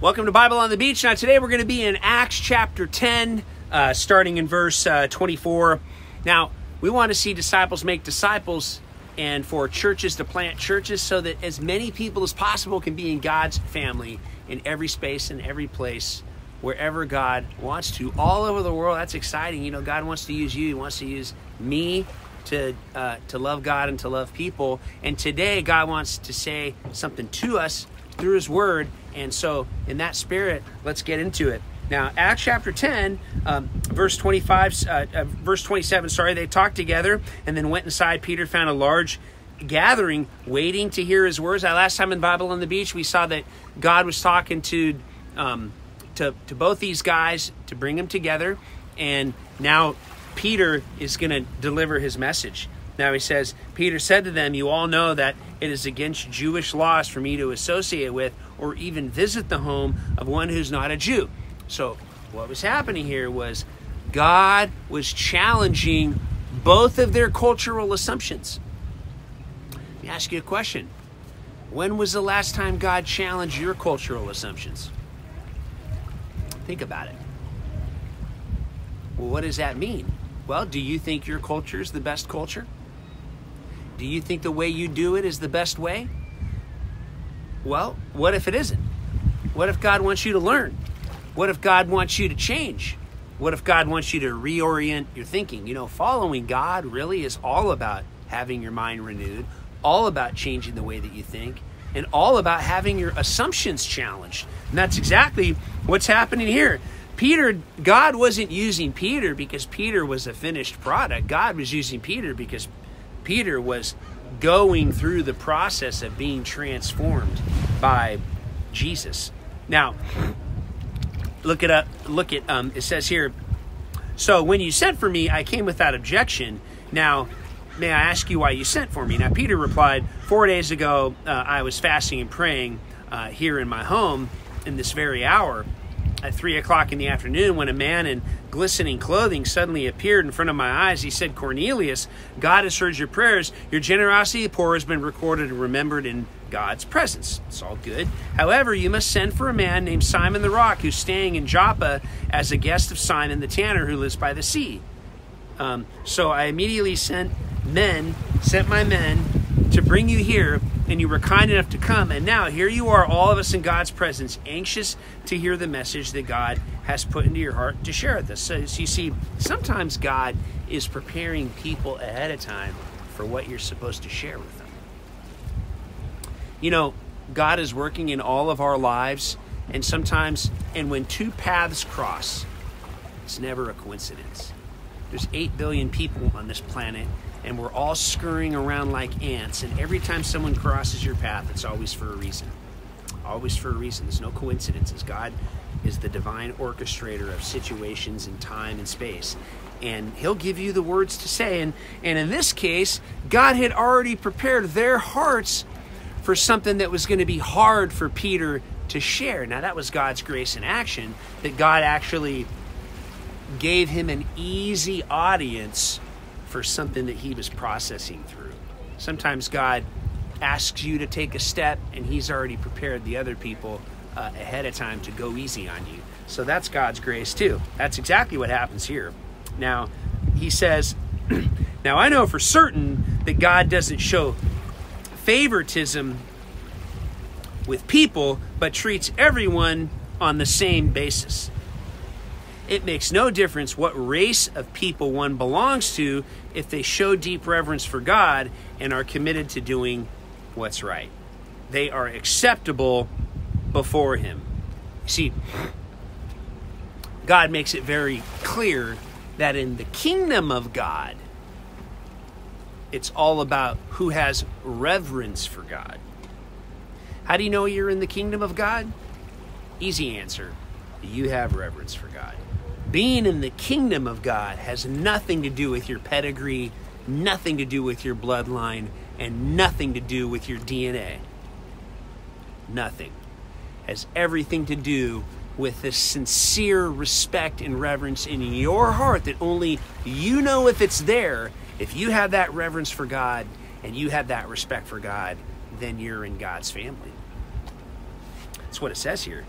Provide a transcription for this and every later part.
Welcome to Bible on the Beach. Now, today we're going to be in Acts chapter 10, uh, starting in verse uh, 24. Now, we want to see disciples make disciples and for churches to plant churches so that as many people as possible can be in God's family in every space and every place, wherever God wants to, all over the world. That's exciting. You know, God wants to use you, He wants to use me to uh, to love God and to love people. And today, God wants to say something to us through His Word. And so, in that spirit, let's get into it. Now, Acts chapter 10, um, verse 25, uh, uh, verse 27, sorry, they talked together and then went inside. Peter found a large gathering waiting to hear his words. Now, last time in Bible on the Beach, we saw that God was talking to, um, to, to both these guys to bring them together. And now Peter is going to deliver his message. Now he says, Peter said to them, You all know that it is against Jewish laws for me to associate with or even visit the home of one who's not a Jew. So, what was happening here was God was challenging both of their cultural assumptions. Let me ask you a question. When was the last time God challenged your cultural assumptions? Think about it. Well, what does that mean? Well, do you think your culture is the best culture? Do you think the way you do it is the best way? Well, what if it isn't? What if God wants you to learn? What if God wants you to change? What if God wants you to reorient your thinking? You know, following God really is all about having your mind renewed, all about changing the way that you think, and all about having your assumptions challenged. And that's exactly what's happening here. Peter, God wasn't using Peter because Peter was a finished product. God was using Peter because Peter was going through the process of being transformed by Jesus. Now, look it up. Look at um, it says here. So when you sent for me, I came without objection. Now, may I ask you why you sent for me? Now Peter replied, Four days ago, uh, I was fasting and praying uh, here in my home in this very hour at three o'clock in the afternoon when a man in glistening clothing suddenly appeared in front of my eyes. He said, Cornelius, God has heard your prayers. Your generosity poor has been recorded and remembered in God's presence. It's all good. However, you must send for a man named Simon the Rock who's staying in Joppa as a guest of Simon the tanner who lives by the sea. Um, so I immediately sent men, sent my men to bring you here and you were kind enough to come. And now here you are, all of us in God's presence, anxious to hear the message that God has put into your heart to share with us. So, so you see, sometimes God is preparing people ahead of time for what you're supposed to share with them. You know, God is working in all of our lives, and sometimes, and when two paths cross, it's never a coincidence. There's 8 billion people on this planet, and we're all scurrying around like ants. And every time someone crosses your path, it's always for a reason. Always for a reason. There's no coincidences. God is the divine orchestrator of situations in time and space. And He'll give you the words to say. And, and in this case, God had already prepared their hearts for something that was going to be hard for Peter to share. Now, that was God's grace in action, that God actually gave him an easy audience for something that he was processing through. Sometimes God asks you to take a step and he's already prepared the other people uh, ahead of time to go easy on you. So that's God's grace too. That's exactly what happens here. Now, he says, Now I know for certain that God doesn't show favoritism with people, but treats everyone on the same basis. It makes no difference what race of people one belongs to if they show deep reverence for God and are committed to doing what's right. They are acceptable before Him. See, God makes it very clear that in the kingdom of God, it's all about who has reverence for God. How do you know you're in the kingdom of God? Easy answer you have reverence for God being in the kingdom of God has nothing to do with your pedigree, nothing to do with your bloodline, and nothing to do with your DNA. Nothing. Has everything to do with the sincere respect and reverence in your heart that only you know if it's there. If you have that reverence for God and you have that respect for God, then you're in God's family. That's what it says here.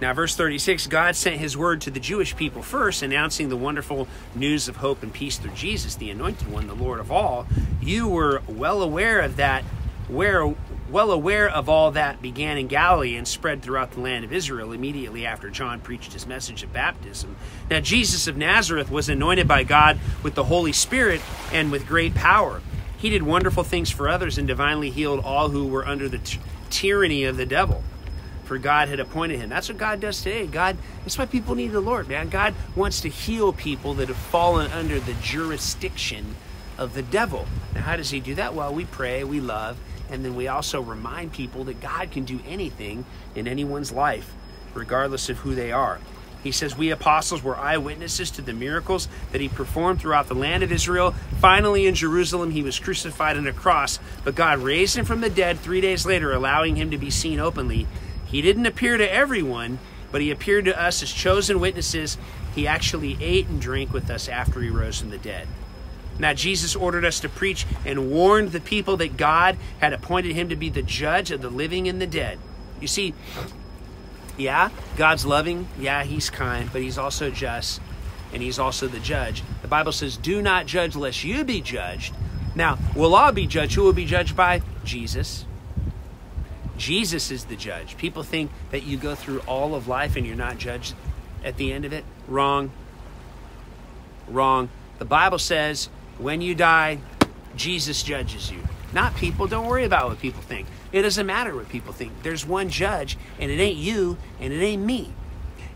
Now, verse 36 God sent his word to the Jewish people first, announcing the wonderful news of hope and peace through Jesus, the anointed one, the Lord of all. You were well aware of that, where, well aware of all that began in Galilee and spread throughout the land of Israel immediately after John preached his message of baptism. Now, Jesus of Nazareth was anointed by God with the Holy Spirit and with great power. He did wonderful things for others and divinely healed all who were under the tyranny of the devil for God had appointed him. That's what God does today. God, that's why people need the Lord, man. God wants to heal people that have fallen under the jurisdiction of the devil. Now, how does he do that? Well, we pray, we love, and then we also remind people that God can do anything in anyone's life, regardless of who they are. He says, We apostles were eyewitnesses to the miracles that he performed throughout the land of Israel. Finally, in Jerusalem, he was crucified on a cross, but God raised him from the dead three days later, allowing him to be seen openly he didn't appear to everyone, but he appeared to us as chosen witnesses. He actually ate and drank with us after he rose from the dead. Now, Jesus ordered us to preach and warned the people that God had appointed him to be the judge of the living and the dead. You see, yeah, God's loving. Yeah, he's kind, but he's also just and he's also the judge. The Bible says, Do not judge lest you be judged. Now, we'll all be judged. Who will be judged by? Jesus. Jesus is the judge. People think that you go through all of life and you're not judged at the end of it. Wrong. Wrong. The Bible says when you die, Jesus judges you. Not people. Don't worry about what people think. It doesn't matter what people think. There's one judge, and it ain't you, and it ain't me.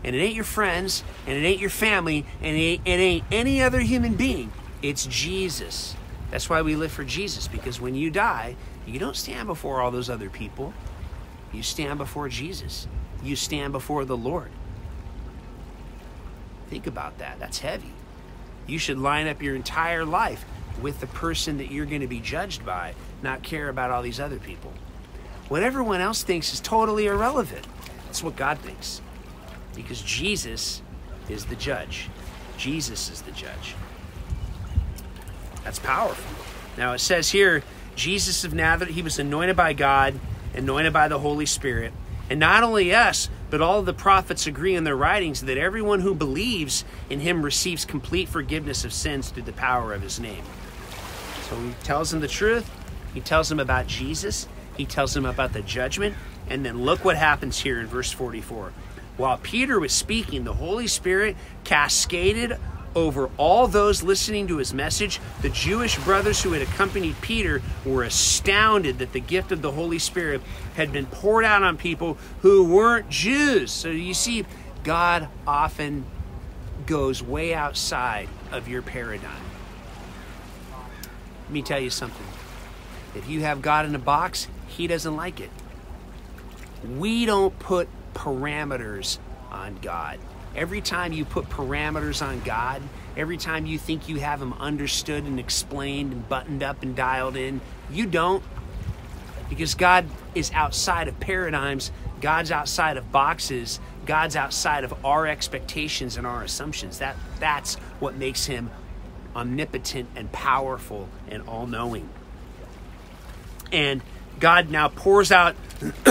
And it ain't your friends, and it ain't your family, and it ain't, it ain't any other human being. It's Jesus. That's why we live for Jesus, because when you die, you don't stand before all those other people. You stand before Jesus. You stand before the Lord. Think about that. That's heavy. You should line up your entire life with the person that you're going to be judged by, not care about all these other people. What everyone else thinks is totally irrelevant. That's what God thinks. Because Jesus is the judge. Jesus is the judge. That's powerful. Now it says here, Jesus of Nazareth, he was anointed by God anointed by the Holy Spirit. And not only us, but all the prophets agree in their writings that everyone who believes in him receives complete forgiveness of sins through the power of his name. So he tells them the truth, he tells them about Jesus, he tells them about the judgment, and then look what happens here in verse 44. While Peter was speaking, the Holy Spirit cascaded over all those listening to his message. The Jewish brothers who had accompanied Peter were astounded that the gift of the Holy Spirit had been poured out on people who weren't Jews. So you see, God often goes way outside of your paradigm. Let me tell you something. If you have God in a box, He doesn't like it. We don't put parameters on God. Every time you put parameters on God, every time you think you have Him understood and explained and buttoned up and dialed in, you don't. Because God is outside of paradigms, God's outside of boxes, God's outside of our expectations and our assumptions. That, that's what makes Him omnipotent and powerful and all knowing. And God now pours out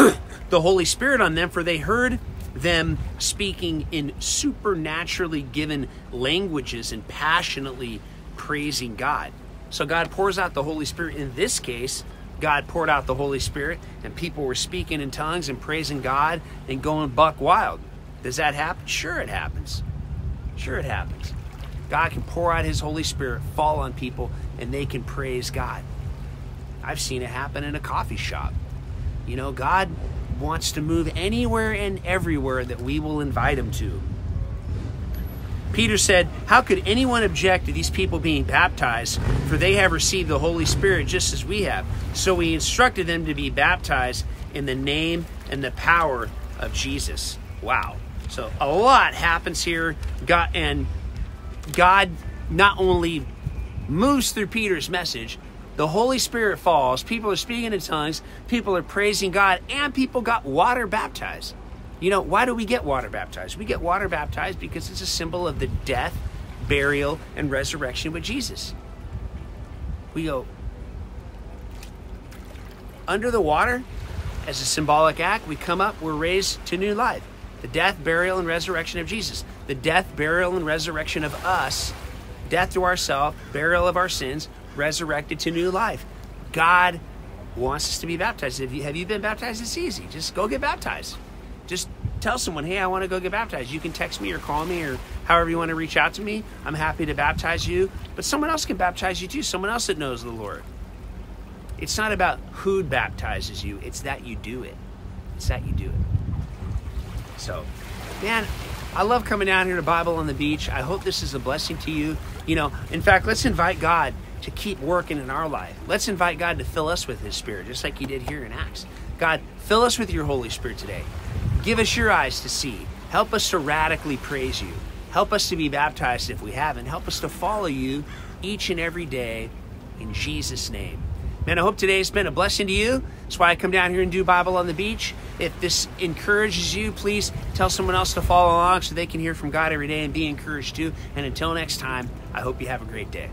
the Holy Spirit on them, for they heard them speaking in supernaturally given languages and passionately praising God. So God pours out the Holy Spirit. In this case, God poured out the Holy Spirit, and people were speaking in tongues and praising God and going buck wild. Does that happen? Sure, it happens. Sure, it happens. God can pour out His Holy Spirit, fall on people, and they can praise God. I've seen it happen in a coffee shop. You know, God wants to move anywhere and everywhere that we will invite him to. Peter said, How could anyone object to these people being baptized? For they have received the Holy Spirit just as we have. So we instructed them to be baptized in the name and the power of Jesus. Wow. So a lot happens here. God and God not only moves through Peter's message, the Holy Spirit falls, people are speaking in tongues, people are praising God, and people got water baptized. You know, why do we get water baptized? We get water baptized because it's a symbol of the death, burial, and resurrection with Jesus. We go under the water as a symbolic act, we come up, we're raised to new life. The death, burial, and resurrection of Jesus. The death, burial, and resurrection of us. Death to ourselves, burial of our sins, resurrected to new life. God wants us to be baptized. Have you, have you been baptized? It's easy. Just go get baptized. Just tell someone, hey, I want to go get baptized. You can text me or call me or however you want to reach out to me. I'm happy to baptize you. But someone else can baptize you too, someone else that knows the Lord. It's not about who baptizes you, it's that you do it. It's that you do it. So, man, I love coming down here to Bible on the beach. I hope this is a blessing to you. You know, in fact, let's invite God to keep working in our life. Let's invite God to fill us with His Spirit, just like He did here in Acts. God, fill us with your Holy Spirit today. Give us your eyes to see. Help us to radically praise you. Help us to be baptized if we haven't. Help us to follow you each and every day in Jesus' name. Man, I hope today's been a blessing to you. That's why I come down here and do Bible on the beach. If this encourages you, please tell someone else to follow along so they can hear from God every day and be encouraged too. And until next time, I hope you have a great day.